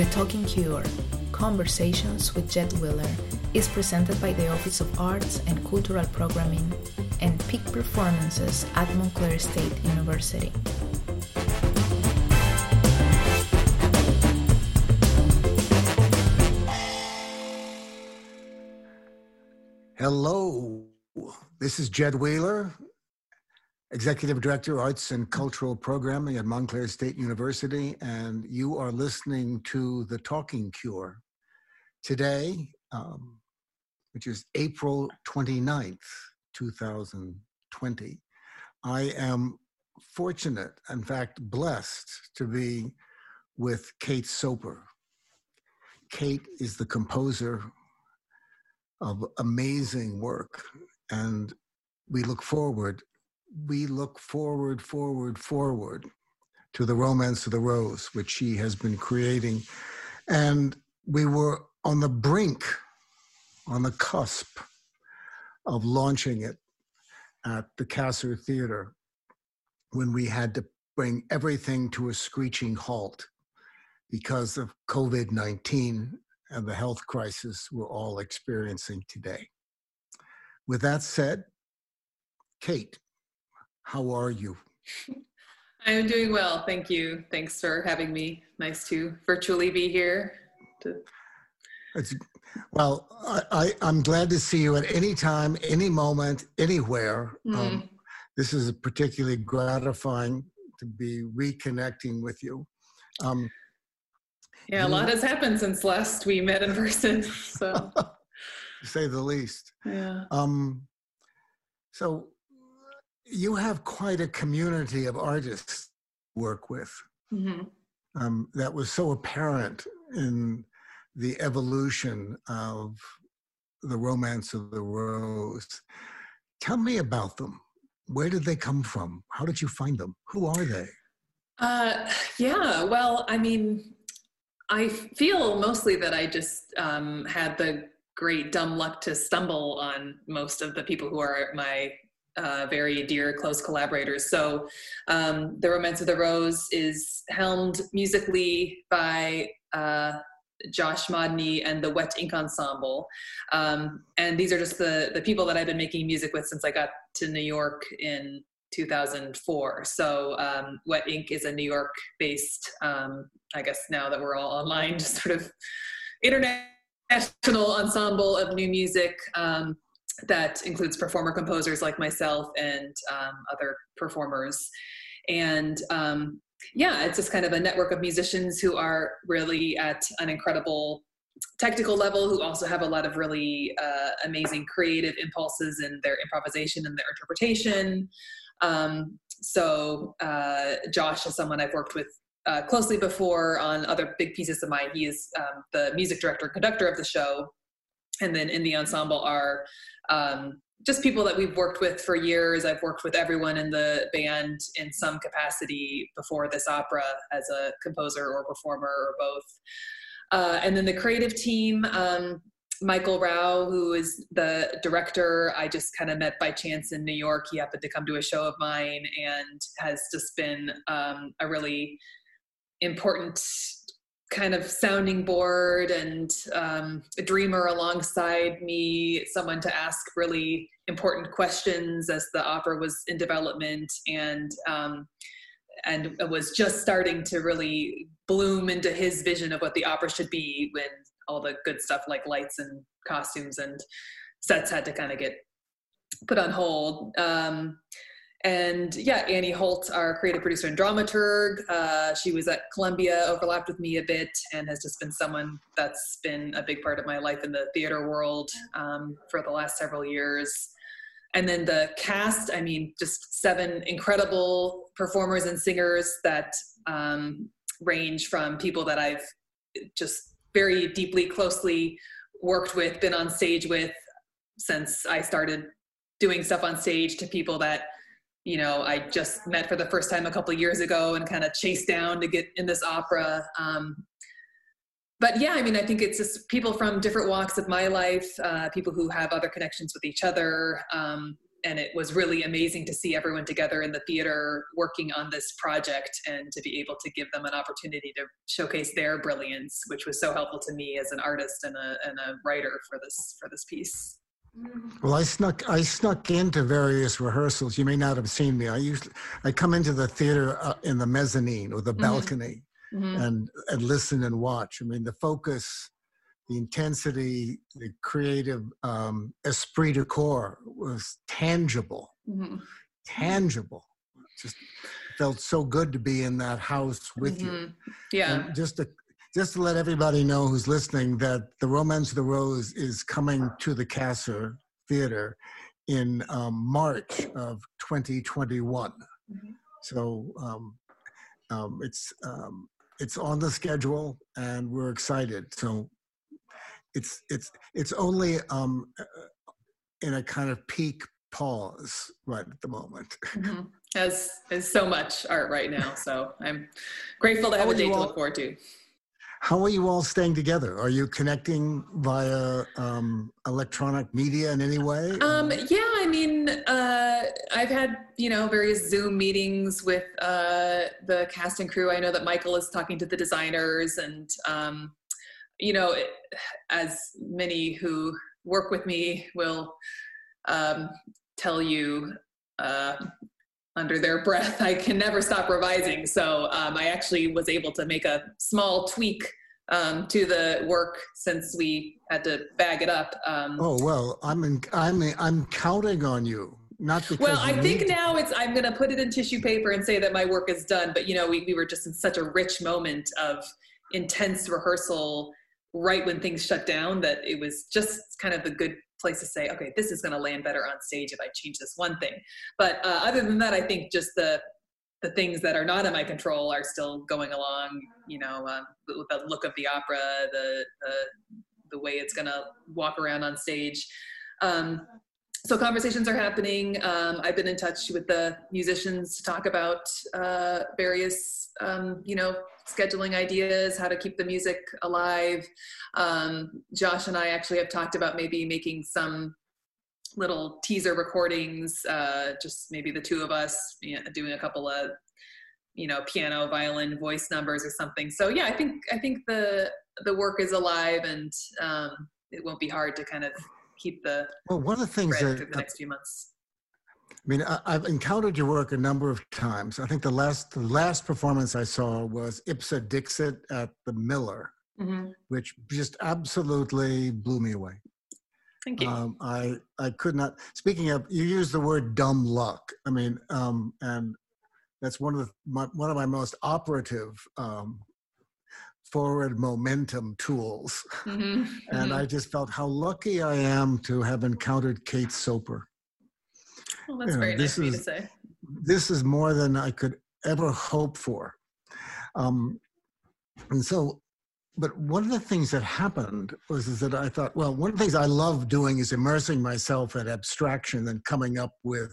The Talking Cure Conversations with Jed Wheeler is presented by the Office of Arts and Cultural Programming and Peak Performances at Montclair State University. Hello, this is Jed Wheeler, Executive Director, Arts and Cultural Programming at Montclair State University, and you are listening to The Talking Cure. Today, um, which is April 29th, 2020, I am fortunate, in fact, blessed to be with Kate Soper. Kate is the composer of amazing work, and we look forward we look forward, forward, forward to the romance of the rose, which she has been creating. And we were on the brink, on the cusp of launching it at the Kasser Theater when we had to bring everything to a screeching halt because of COVID 19 and the health crisis we're all experiencing today. With that said, Kate, how are you? I'm doing well. Thank you. Thanks for having me. Nice to virtually be here. It's, well, I, I, am glad to see you at any time, any moment, anywhere. Mm. Um, this is particularly gratifying to be reconnecting with you. Um, yeah, a lot has happened since last we met in person. So, to say the least. Yeah. Um, so, you have quite a community of artists work with. Mm-hmm. Um, that was so apparent in the evolution of the romance of the rose. Tell me about them. Where did they come from? How did you find them? Who are they? Uh, yeah, well, I mean, I feel mostly that I just um, had the great dumb luck to stumble on most of the people who are my uh, very dear close collaborators. So, um, The Romance of the Rose is helmed musically by uh, Josh Modney and the Wet Ink Ensemble. Um, and these are just the, the people that I've been making music with since I got to New York in 2004. So, um, Wet Ink is a New York based, um, I guess now that we're all online, just sort of international ensemble of new music. Um, that includes performer composers like myself and um, other performers. And um, yeah, it's just kind of a network of musicians who are really at an incredible technical level, who also have a lot of really uh, amazing creative impulses in their improvisation and their interpretation. Um, so uh, Josh is someone I've worked with uh, closely before on other big pieces of mine. He is um, the music director and conductor of the show. And then in the ensemble are um, just people that we've worked with for years. I've worked with everyone in the band in some capacity before this opera as a composer or performer or both. Uh, and then the creative team, um, Michael Rau, who is the director, I just kind of met by chance in New York. He happened to come to a show of mine and has just been um, a really important kind of sounding board and um, a dreamer alongside me, someone to ask really important questions as the opera was in development and um, and was just starting to really bloom into his vision of what the opera should be when all the good stuff like lights and costumes and sets had to kind of get put on hold. Um, and yeah, Annie Holt, our creative producer and dramaturg, uh, she was at Columbia, overlapped with me a bit, and has just been someone that's been a big part of my life in the theater world um, for the last several years. And then the cast, I mean, just seven incredible performers and singers that um, range from people that I've just very deeply, closely worked with, been on stage with since I started doing stuff on stage to people that you know i just met for the first time a couple years ago and kind of chased down to get in this opera um, but yeah i mean i think it's just people from different walks of my life uh, people who have other connections with each other um, and it was really amazing to see everyone together in the theater working on this project and to be able to give them an opportunity to showcase their brilliance, which was so helpful to me as an artist and a, and a writer for this for this piece. Well, I snuck I snuck into various rehearsals. You may not have seen me. I usually I come into the theater uh, in the mezzanine or the Mm-hmm. balcony Mhm. and and listen and watch. I mean, the focus, the intensity, the creative um, esprit de corps was tangible, Mhm. tangible. Just felt so good to be in that house with you. Mhm. Yeah. And just to just to let everybody know who's listening that the Romance of the Rose is coming to the Kasser Theater in um, March of 2021. Mhm. So um, um, it's um, it's on the schedule, and we're excited. So it's it's it's only um, uh, in a kind of peak pause right at the moment. Mhm. As is so much art right now, so I'm grateful to have a date to look forward to. How are you all staying together? Are you connecting via um, electronic media in any way? Um, yeah, I mean, uh, I've had you know various Zoom meetings with uh, the cast and crew. I know that Michael is talking to the designers, and um, you know, it, as many who work with me will um, tell you. Uh, under their breath, I can never stop revising. So um, I actually was able to make a small tweak um, to the work since we had to bag it up. Um, oh well, I'm in, I'm in, I'm counting on you. Not because well, I think now it's I'm going to put it in tissue paper and say that my work is done. But you know, we we were just in such a rich moment of intense rehearsal right when things shut down that it was just kind of the good place to say, okay, this is going to land better on stage if I change this one thing. But uh, other than that, I think just the the things that are not in my control are still going along. You know, um, the, the look of the opera, the the, the way it's going to walk around on stage. Um, so conversations are happening. Um, I've been in touch with the musicians to talk about uh, various, um, you know, scheduling ideas, how to keep the music alive. Um, Josh and I actually have talked about maybe making some little teaser recordings, uh, just maybe the two of us you know, doing a couple of, you know, piano, violin, voice numbers or something. So yeah, I think I think the the work is alive, and um, it won't be hard to kind of keep the well, one of the things that the next few months. I mean, I, I've encountered your work a number of times. I think the last the last performance I saw was Ipsa Dixit at the Miller, Mhm. which just absolutely blew me away. Thank you. Um, I I could not. Speaking of, you use the word dumb luck. I mean, um, and that's one of the my, one of my most operative um, forward momentum tools. Mhm. And. I just felt how lucky I am to have encountered Kate Soper. well, that's you know, very nice this of you to is- say. This is more than I could ever hope for. Um, and so, but one of the things that happened was is that I thought, well, one of the things I love doing is immersing myself in abstraction and coming up with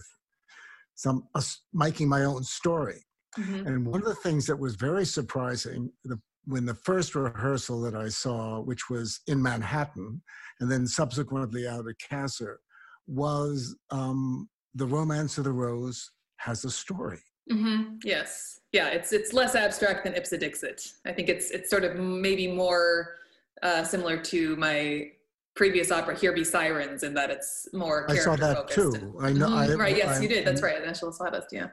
some, uh, making my own story. Mhm. And one of the things that was very surprising, the, when the first rehearsal that I saw, which was in Manhattan, and then subsequently out at Kasser, was um, the Romance of the Rose has a story. Mhm. Yes. Yeah. It's it's less abstract than Ipsa Dixit. I think it's it's sort of maybe more uh, similar to my previous opera, Here Be Sirens, in that it's more I saw that focused. too. I know. Mhm. I, right. Yes, I- you did. That's right. National Sawdust. Yeah.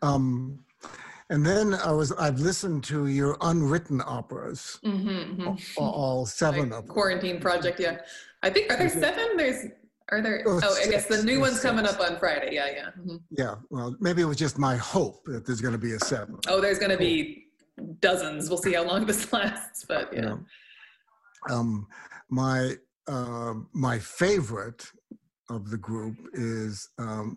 Um, and then I was I've listened to your unwritten operas, Mm-hmm, all, all seven of them. quarantine project. Yeah. I think are there seven? There's are there? Oh, Oh, I guess the new one's coming up on Friday. Yeah. Yeah. Mhm. Yeah, well, maybe it was just my hope that there's going to be a seven. Oh, there's going to be dozens. We'll see how long this lasts, but yeah. know. Um, my uh, my favorite of the group is um,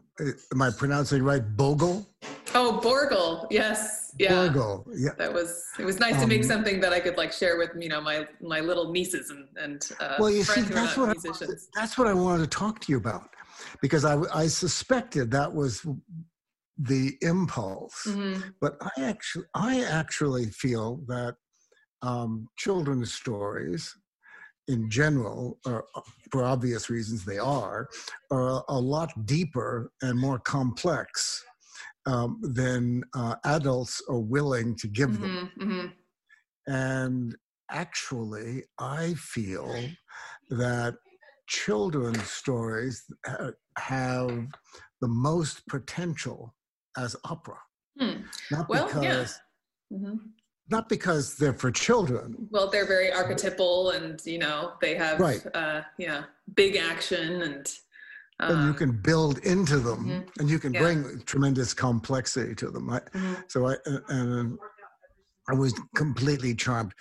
am I pronouncing right? Bogle. Oh, Borgle. Yes. Yeah. Bogle. Yeah. That was it was nice to make Um, something that I could like share with you know my my little nieces and and uh, Well, you see, friends who are that's what I wanted, musicians. that's what I wanted to talk to you about, because I I suspected that was the impulse, Mhm. but I actually I actually feel that um, children's stories in general, or for obvious reasons they are, are a lot deeper and more complex um, than uh, adults are willing to give them. Mhm, mhm. And actually, I feel that children's stories have the most potential as opera. Hmm. Not Well, because yeah. Mhm. Not because they're for children. Well, they're very archetypal, and you know they have Right. uh, yeah big action and. and you um, can build into them mhm. and you can Yeah. bring tremendous complexity to them. I, mhm. so I and I was completely charmed.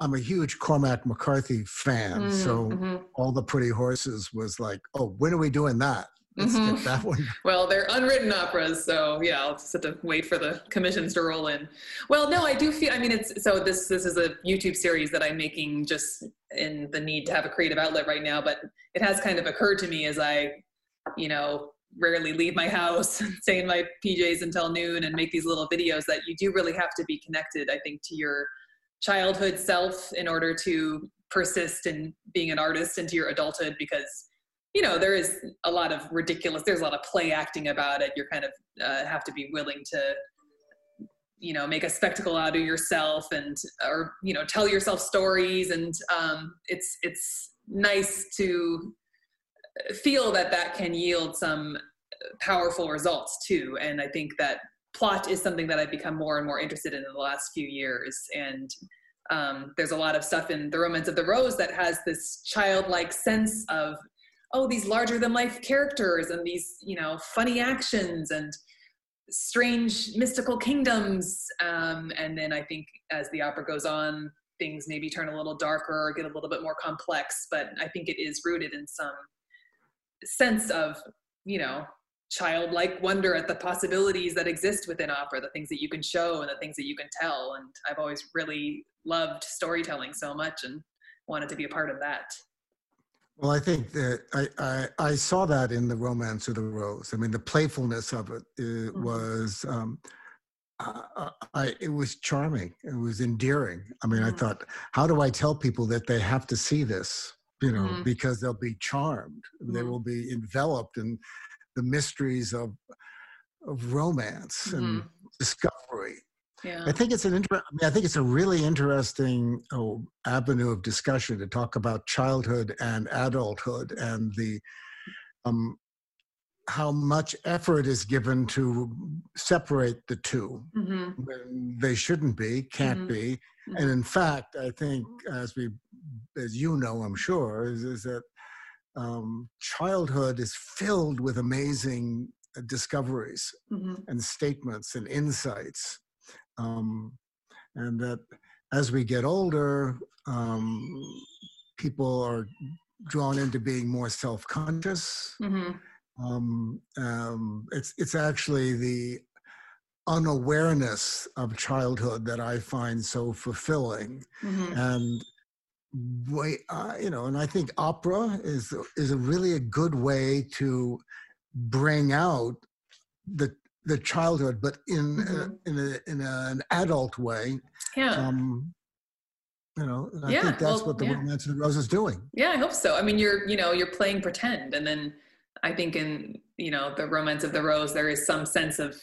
I'm a huge Cormac McCarthy fan, Mm, so mhm, all the pretty horses was like, oh, when are we doing that? Let's Mhm. get that one. Well, they're unwritten operas, so yeah, I'll just have to wait for the commissions to roll in. Well, no, I do feel. I mean, it's so this this is a YouTube series that I'm making just in the need to have a creative outlet right now. But it has kind of occurred to me as I, you know, rarely leave my house, stay in my PJs until noon, and make these little videos that you do really have to be connected. I think to your childhood self in order to persist in being an artist into your adulthood because you know there is a lot of ridiculous there's a lot of play acting about it. You're kind of uh, have to be willing to you know make a spectacle out of yourself and or you know tell yourself stories. And um, it's it's nice to feel that that can yield some powerful results too. And i think that plot is something that i've become more and more interested in in the last few years. And um, there's a lot of stuff in the romance of the rose that has this childlike sense of oh these larger than life characters and these you know funny actions and strange mystical kingdoms. Um, and then i think as the opera goes on things maybe turn a little darker or get a little bit more complex but i think it is rooted in some sense of you know childlike wonder at the possibilities that exist within opera the things that you can show and the things that you can tell. And i've always really loved storytelling so much and wanted to be a part of that Well, I think that I, I, I saw that in the Romance of the Rose. I mean, the playfulness of it, it Mhm. was um, I, I, it was charming. It was endearing. I mean, I Mhm. thought, how do I tell people that they have to see this? You know, Mhm. because they'll be charmed. They Mhm. will be enveloped in the mysteries of of romance and discovery. Yeah. I think it's an inter- I, mean, I think it's a really interesting oh, avenue of discussion to talk about childhood and adulthood and the um, how much effort is given to separate the two hmm when they shouldn't be, can't Mhm. be, and in fact, I think as we, as you know, I'm sure, is, is that um, childhood is filled with amazing uh, discoveries hmm and statements and insights. Um, and that as we get older, um, people are drawn into being more self conscious. hmm Um, um, it's, it's actually the unawareness of childhood that I find so fulfilling. hmm And way, uh, you know, and I think opera is is a really a good way to bring out the the childhood, but in Mhm. a, in a, in a, an adult way. yeah Um, you know, I Yeah, think that's well, what the yeah. Romance of the Rose is doing. Yeah, I hope so. I mean, you're, you know, you're playing pretend. And then I think in, you know, the romance of the rose, there is some sense of,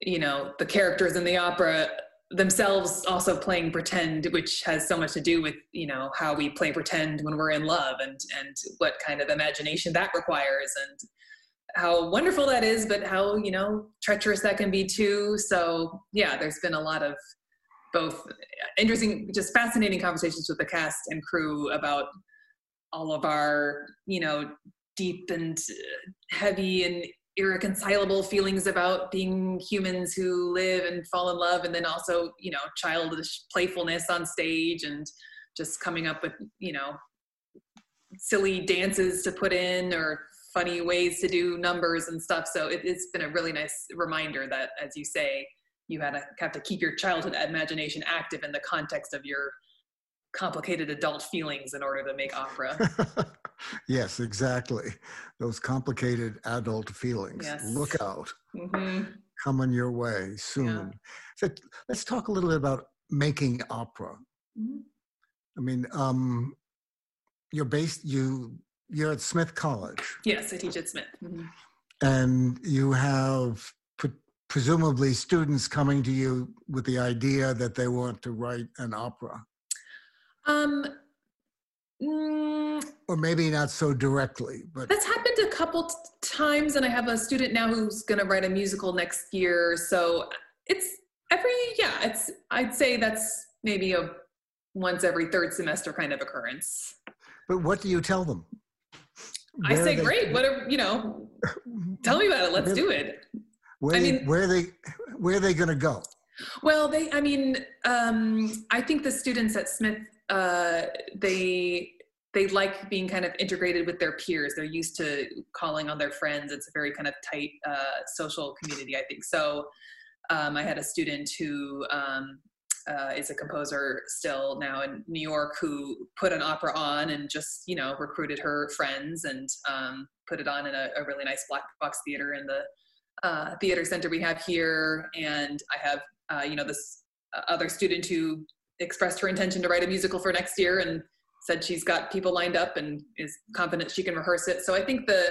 you know, the characters in the opera themselves also playing pretend, which has so much to do with, you know, how we play pretend when we're in love and, and what kind of imagination that requires and how wonderful that is, but how, you know, treacherous that can be too. So yeah, there's been a lot of both interesting, just fascinating conversations with the cast and crew about all of our, you know, deep and uh, heavy and irreconcilable feelings about being humans who live and fall in love, and then also, you know, childish playfulness on stage and just coming up with, you know, silly dances to put in or funny ways to do numbers and stuff. So it, it's been a really nice reminder that, as you say, you had to have to keep your childhood imagination active in the context of your complicated adult feelings in order to make opera. yes, exactly. Those complicated adult feelings. Yes. Look out. hmm Coming your way soon. So let's talk a little bit about making opera. Mhm. I mean, um, you're based you you're at Smith College. Yes, I teach at Smith. Mm-hmm. And you have pre- presumably students coming to you with the idea that they want to write an opera. Um, mm, or maybe not so directly, but that's happened a couple t- times. And I have a student now who's going to write a musical next year. So it's every, yeah, it's, I'd say that's maybe a once every third semester kind of occurrence. But what do you tell them? Where I say, they, great. What are you know? Tell me about it. Let's do it. Where I they, mean, where are they where are they going to go? Well, they. I mean, um, I think the students at Smith, uh, they they like being kind of integrated with their peers. They're used to calling on their friends. It's a very kind of tight uh, social community. I think so. Um, I had a student who um, uh, is a composer still now in New York who put an opera on and just you know recruited her friends and um, put it on in a, a, really nice black box theater in the uh, theater center we have here. And I have uh, you know this uh, other student who expressed her intention to write a musical for next year and said she's got people lined up and is confident she can rehearse it. So I think the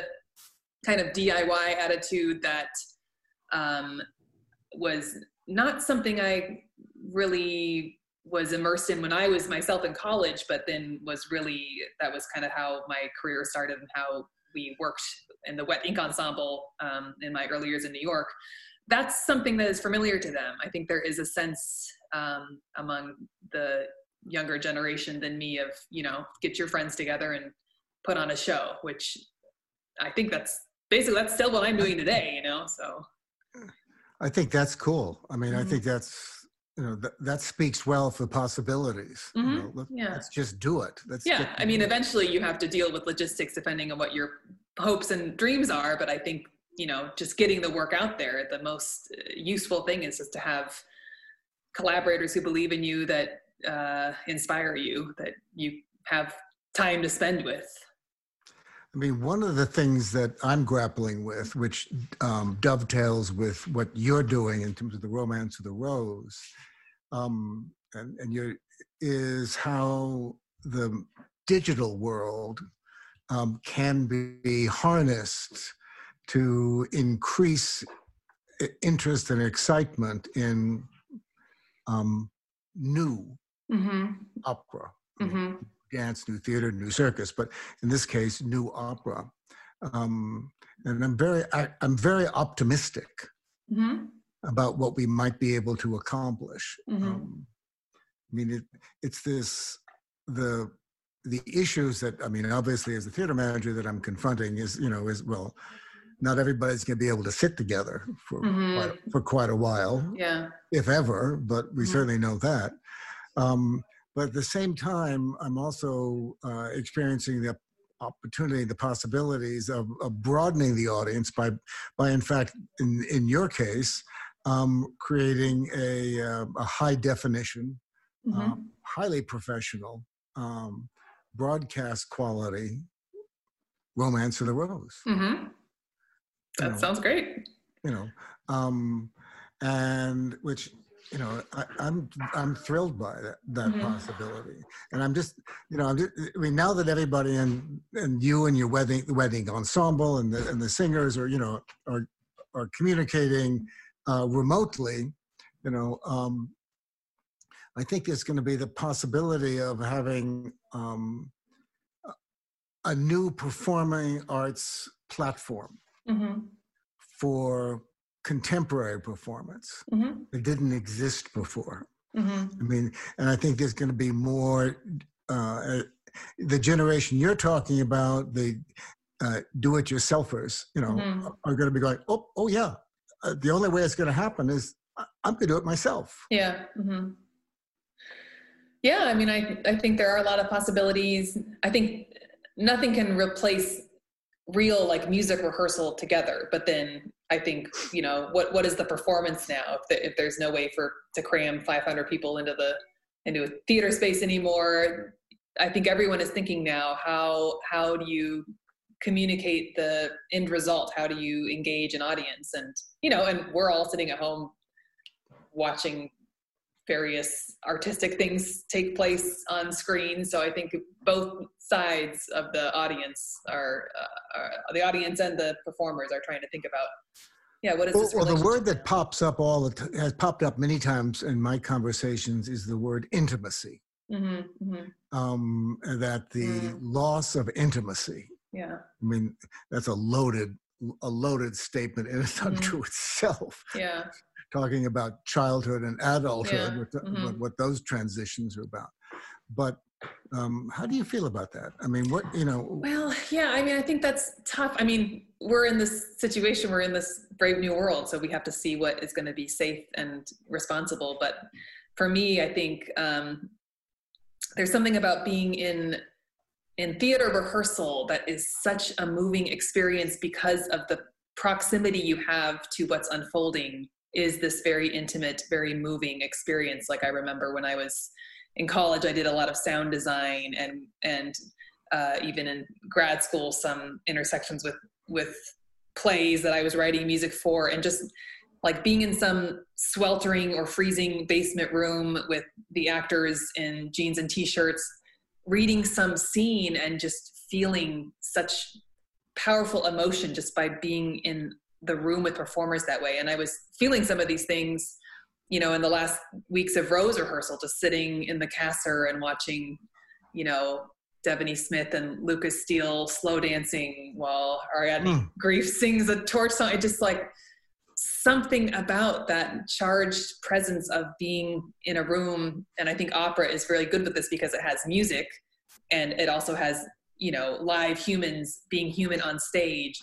kind of DIY attitude that um, was not something I really was immersed in when I was myself in college, but then was really that was kind of how my career started and how we worked in the Wet Ink Ensemble um, in my early years in New York. That's something that is familiar to them. I think there is a sense um, among the younger generation than me of you know get your friends together and put on a show, which I think that's basically that's still what I'm doing today. You know, so. I think that's cool. I mean, mm-hmm. I think that's you know that, that speaks well for possibilities mm-hmm. you know, let, yeah. let's just do it let's yeah i mean eventually you have to deal with logistics depending on what your hopes and dreams are but i think you know just getting the work out there the most uh, useful thing is just to have collaborators who believe in you that uh, inspire you that you have time to spend with I mean, one of the things that I'm grappling with, which um, dovetails with what you're doing in terms of the romance of the rose, um, and, and you're, is how the digital world um, can be harnessed to increase interest and excitement in um, new mm-hmm. opera. Mm-hmm dance, new theater, new circus, but in this case, new opera. Um, and I'm very, I, am very optimistic mm-hmm. about what we might be able to accomplish. Mm-hmm. Um, I mean, it, it's this the the issues that I mean, obviously, as a theater manager, that I'm confronting is you know is well, not everybody's going to be able to sit together for mm-hmm. quite, for quite a while, yeah, if ever. But we mm-hmm. certainly know that. Um, but at the same time, I'm also uh, experiencing the opportunity, the possibilities of, of, broadening the audience by, by in fact, in, in your case, um, creating a, uh, a high definition, mm-hmm. um, highly professional, um, broadcast quality romance of the rose. Mm-hmm. That you know, sounds great. You know, um, and which you know, I, am I'm, I'm thrilled by that that mm-hmm. possibility, and I'm just, you know, I'm just, I mean, now that everybody and and you and your Wet Ink wedding ensemble and the and the singers are, you know, are are communicating uh, remotely, you know, um, I think there's going to be the possibility of having um, a new performing arts platform mm-hmm. for contemporary performance mm-hmm. that didn't exist before. Mm-hmm. I mean, and I think there's going to be more. Uh, the generation you're talking about, the uh, do-it-yourselfers, you know, mm-hmm. are going to be going, oh, oh yeah. Uh, the only way it's going to happen is I'm going to do it myself. Yeah. Mm-hmm. Yeah. I mean, I I think there are a lot of possibilities. I think nothing can replace real like music rehearsal together but then i think you know what what is the performance now if, the, if there's no way for to cram 500 people into the into a theater space anymore? I think everyone is thinking now how how do you communicate the end result? How do you engage an audience? And you know and we're all sitting at home watching various artistic things take place on screen. So I think both sides of the audience are, uh, are the audience and the performers are trying to think about yeah what is well, this well the word that pops up all the t- has popped up many times in my conversations is the word intimacy mm-hmm, mm-hmm. Um, that the mm. loss of intimacy yeah i mean that's a loaded a loaded statement in mm-hmm. unto itself yeah talking about childhood and adulthood, yeah. what, mm-hmm. what, what, those transitions are about. But um, how do you feel about that? I mean, what, you know? Well, yeah, I mean, I think that's tough. I mean, we're in this situation, we're in this brave new world, so we have to see what is going to be safe and responsible. But for me, I think um, there's something about being in in theater rehearsal that is such a moving experience because of the proximity you have to what's unfolding is this very intimate, very moving experience. Like I remember when I was in college, I did a lot of sound design and and uh, even in grad school, some intersections with with plays that I was writing music for, and just like being in some sweltering or freezing basement room with the actors in jeans and t-shirts, reading some scene and just feeling such powerful emotion just by being in the room with performers that way. And I was feeling some of these things, you know, in the last weeks of Rose rehearsal, just sitting in the Kasser and watching, you know, Devannie Smith and Lucas Steele slow dancing while Ariadne mm. Greif sings a torch song. It just like something about that charged presence of being in a room. And I think opera is really good with this because it has music and it also has, you know, live humans being human on stage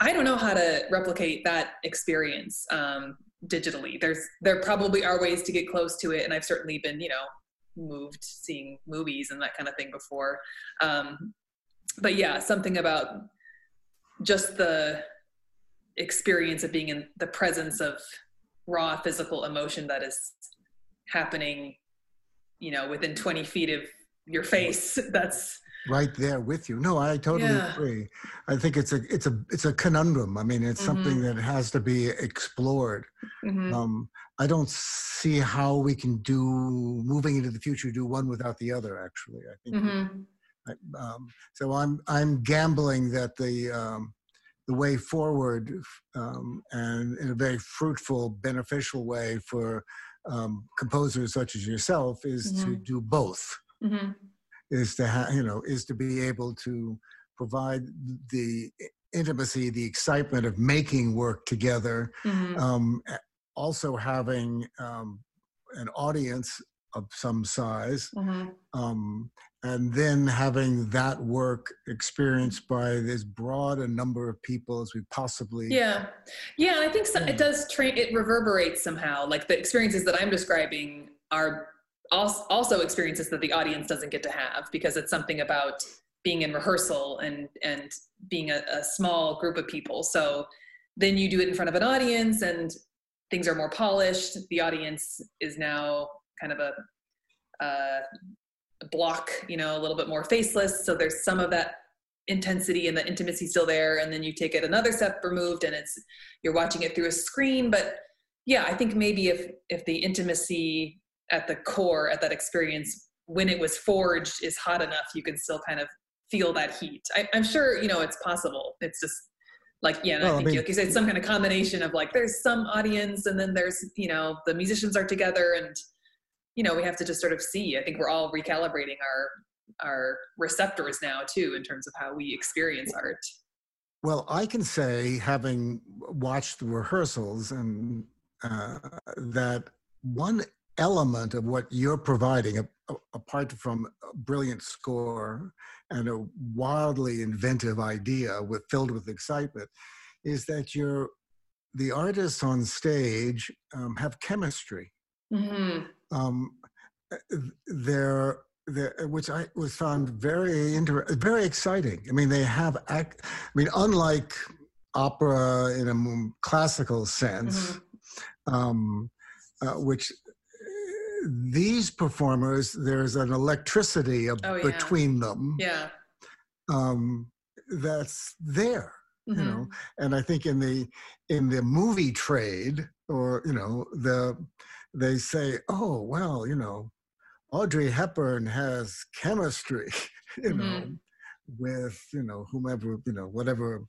I don't know how to replicate that experience um, digitally. There's there probably are ways to get close to it, and I've certainly been you know moved seeing movies and that kind of thing before. Um, but yeah, something about just the experience of being in the presence of raw physical emotion that is happening, you know, within 20 feet of your face. That's right there with you. No, I totally yeah. agree. I think it's a it's a it's a conundrum. I mean, it's mm-hmm. something that has to be explored. Mm-hmm. Um, I don't see how we can do moving into the future do one without the other. Actually, I think. Mm-hmm. I, um, so I'm I'm gambling that the um, the way forward um, and in a very fruitful, beneficial way for um, composers such as yourself is to mm-hmm. do both. Mm-hmm is to have you know is to be able to provide the intimacy the excitement of making work together mm-hmm. um, also having um, an audience of some size mm-hmm. um, and then having that work experienced by as broad a number of people as we possibly yeah yeah i think so, it does train it reverberates somehow like the experiences that i'm describing are also experiences that the audience doesn't get to have because it's something about being in rehearsal and and being a, a, small group of people. So then you do it in front of an audience and things are more polished. The audience is now kind of a, a block you know a little bit more faceless. So there's some of that intensity and the intimacy still there. And then you take it another step removed and it's you're watching it through a screen. But yeah i think maybe if if the intimacy at the core at that experience when it was forged is hot enough you can still kind of feel that heat. I, am sure you know it's possible. It's just like yeah well, i think I mean, like you said some kind of combination of like there's some audience and then there's you know the musicians are together and you know we have to just sort of see. I think we're all recalibrating our our receptors now too in terms of how we experience art. Well i can say having watched the rehearsals and uh, that one element of what you're providing, apart from a brilliant score and a wildly inventive idea with filled with excitement, is that you're the artists on stage um, have chemistry. Mm-hmm. Um, they're, they're, which I was found very inter- very exciting. I mean, they have act. I mean, unlike opera in a classical sense, mm-hmm. um, uh, which these performers, there's an electricity of, oh, yeah. between them. Yeah. Um, that's there, mm-hmm. you know. And I think in the in the movie trade, or you know, the they say, "Oh, well, you know, Audrey Hepburn has chemistry, you know, Mhm. with you know whomever you know whatever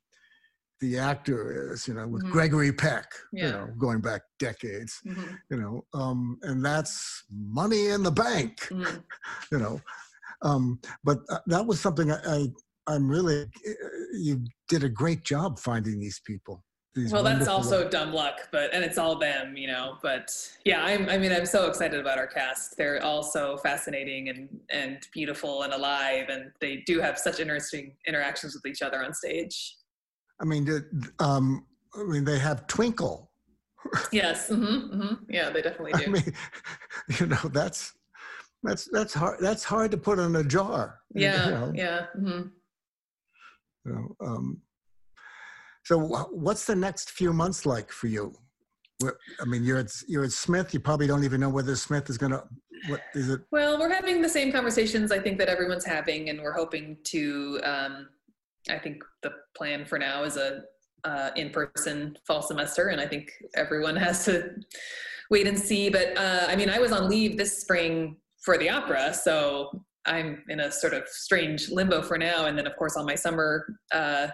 the actor is, you know, with Mhm. Gregory Peck, you know, going back decades, Mhm. you know, um, and that's money in the bank, Mhm. you know. Um, but uh, that was something I, I I'm really uh, you did a great job finding these people. These well that's also dumb luck but and it's all them you know but yeah i'm i mean i'm so excited about our cast they're all so fascinating and and beautiful and alive and they do have such interesting interactions with each other on stage I mean, did, um, I mean, they have Twinkle. yes hmm hmm yeah they definitely I do mean, you know, that's that's that's hard. That's hard to put in a jar. you yeah know, yeah hmm you know, um, so, what's the next few months like for you? I mean, you're at you're at Smith. You probably don't even know whether Smith is going to. What is it? Well, we're having the same conversations I think that everyone's having, and we're hoping to. Um, I think the plan for now is a uh, in-person fall semester, and I think everyone has to wait and see. But uh, I mean, I was on leave this spring for the opera, so I'm in a sort of strange limbo for now. And then, of course, all my summer uh,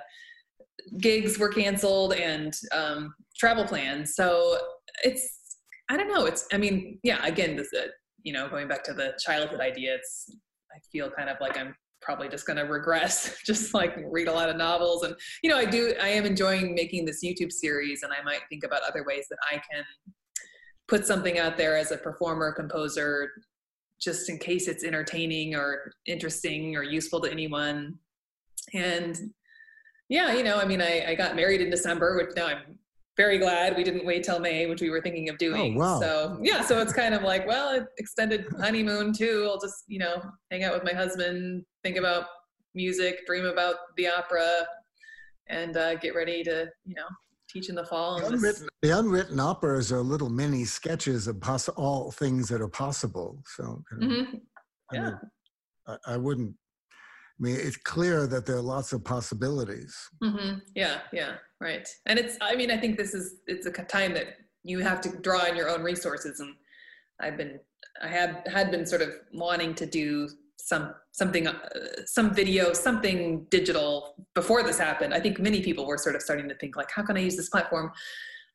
gigs were canceled and um, travel plans. So it's I don't know. It's I mean, yeah. Again, this uh, you know, going back to the childhood idea, it's I feel kind of like I'm probably just going to regress, just like read a lot of novels, and you know, I do. I am enjoying making this YouTube series, and I might think about other ways that I can put something out there as a performer, composer, just in case it's entertaining or interesting or useful to anyone. And yeah, you know, I mean, I, I got married in December, which now I'm very glad we didn't wait till May, which we were thinking of doing. Oh, wow. So yeah, so it's kind of like, well, extended honeymoon too. I'll just, you know, hang out with my husband, think about music, dream about the opera, and uh, get ready to, you know, teach in the fall. The unwritten, the unwritten operas are little mini sketches of poss- all things that are possible. So, you know, Mhm. I, yeah. mean, I, I wouldn't. I mean, it's clear that there are lots of possibilities. hmm Yeah, yeah, right. And it's, I mean, I think this is, it's a time that you have to draw on your own resources. And I've been, I had, had been sort of wanting to do some, something, uh, some video, something digital before this happened. I think many people were sort of starting to think like, how can I use this platform?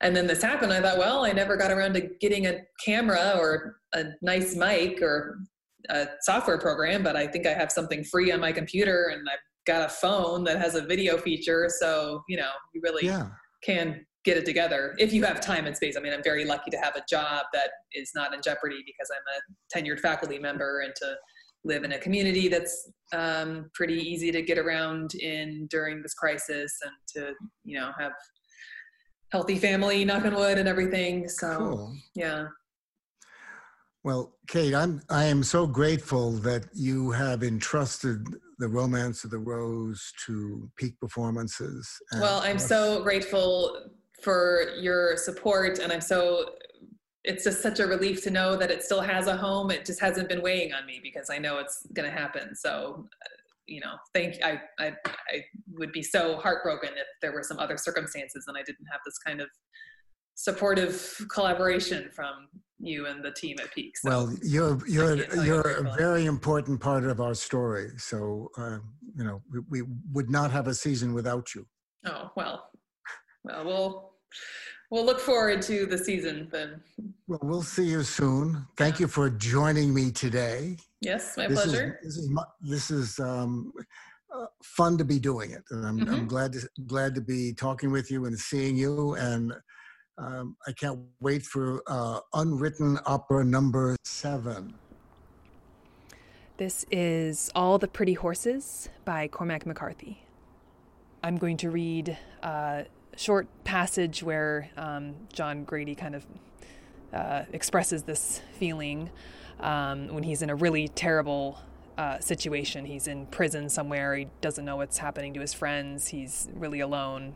And then this happened. I thought, well, I never got around to getting a camera or a nice mic or a software program, but I think I have something free on my computer and I've got a phone that has a video feature. So, you know, you really Yeah. can get it together if you have time and space. I mean, I'm very lucky to have a job that is not in jeopardy because I'm a tenured faculty member and to live in a community that's um, pretty easy to get around in during this crisis and to, you know, have healthy family, knock on wood and everything. So, Cool. yeah. Well, Kate, I'm I am so grateful that you have entrusted the Romance of the Rose to Peak Performances. Well, I'm us. so grateful for your support, and I'm so. It's just such a relief to know that it still has a home. It just hasn't been weighing on me because I know it's going to happen. So, uh, you know, thank. I, I I would be so heartbroken if there were some other circumstances and I didn't have this kind of supportive collaboration from you and the team at Peak. So, Well, you're you're you're a very important part of our story. So uh, you know we, we would not have a season without you. oh well, well we'll we'll look forward to the season then. Well, we'll see you soon. Thank you for joining me today. Yes, my this pleasure. Is, this is mu- this is um, uh, fun to be doing it, and I'm, I'm Mhm. glad to glad to be talking with you and seeing you. And um, I can't wait for uh, unwritten opera number seven. This is All the Pretty Horses by Cormac McCarthy. I'm going to read a short passage where um, John Grady kind of uh, expresses this feeling um, when he's in a really terrible uh, situation. He's in prison somewhere, he doesn't know what's happening to his friends, he's really alone.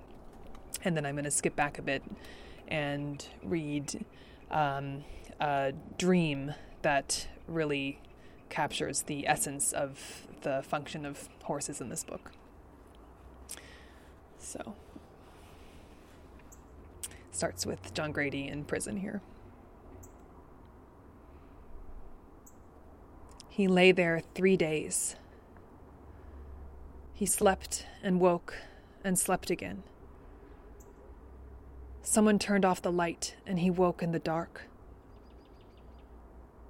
And then I'm going to skip back a bit and read um, a dream that really captures the essence of the function of horses in this book. So, starts with John Grady in prison here. He lay there three days. He slept and woke and slept again. Someone turned off the light and he woke in the dark.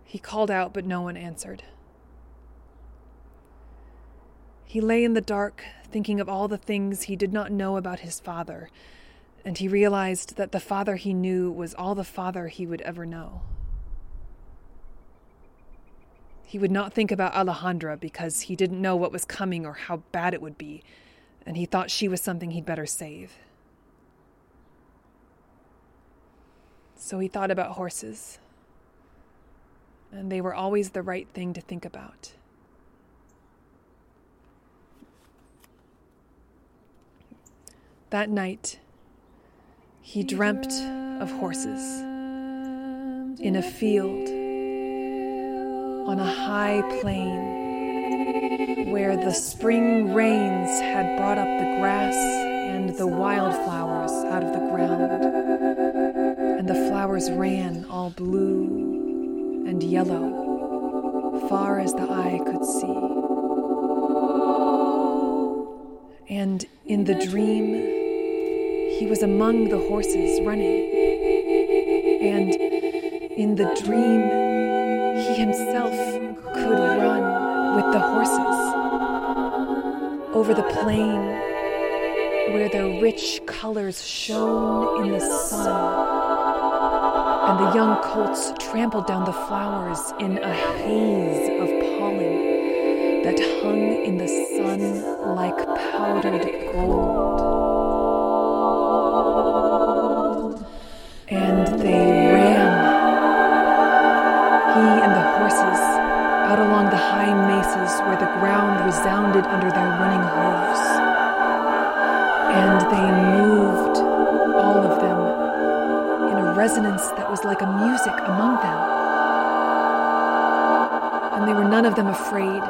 He called out, but no one answered. He lay in the dark, thinking of all the things he did not know about his father, and he realized that the father he knew was all the father he would ever know. He would not think about Alejandra because he didn't know what was coming or how bad it would be, and he thought she was something he'd better save. So he thought about horses, and they were always the right thing to think about. That night, he dreamt of horses in a field on a high plain where the spring rains had brought up the grass and the wildflowers out of the ground, flowers ran all blue and yellow, far as the eye could see. And in the dream, he was among the horses running. And in the dream, he himself could run with the horses over the plain where their rich colors shone in the sun. And the young colts trampled down the flowers in a haze of pollen that hung in the sun like powdered gold. and they ran. He and the horses out along the high mesas where the ground resounded under their running hooves. And they moved, resonance that was like a music among them. And they were none of them afraid,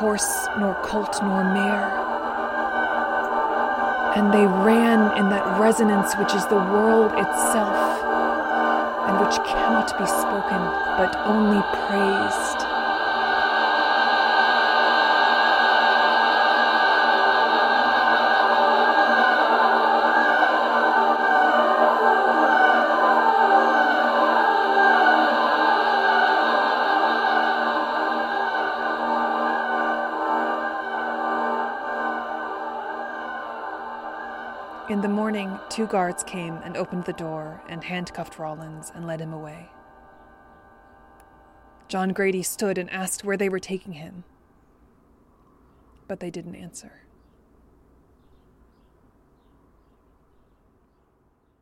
horse nor colt nor mare and they ran in that resonance which is the world itself, and which cannot be spoken but only praised. Two guards came and opened the door and handcuffed Rawlins and led him away. John Grady stood and asked where they were taking him, but they didn't answer.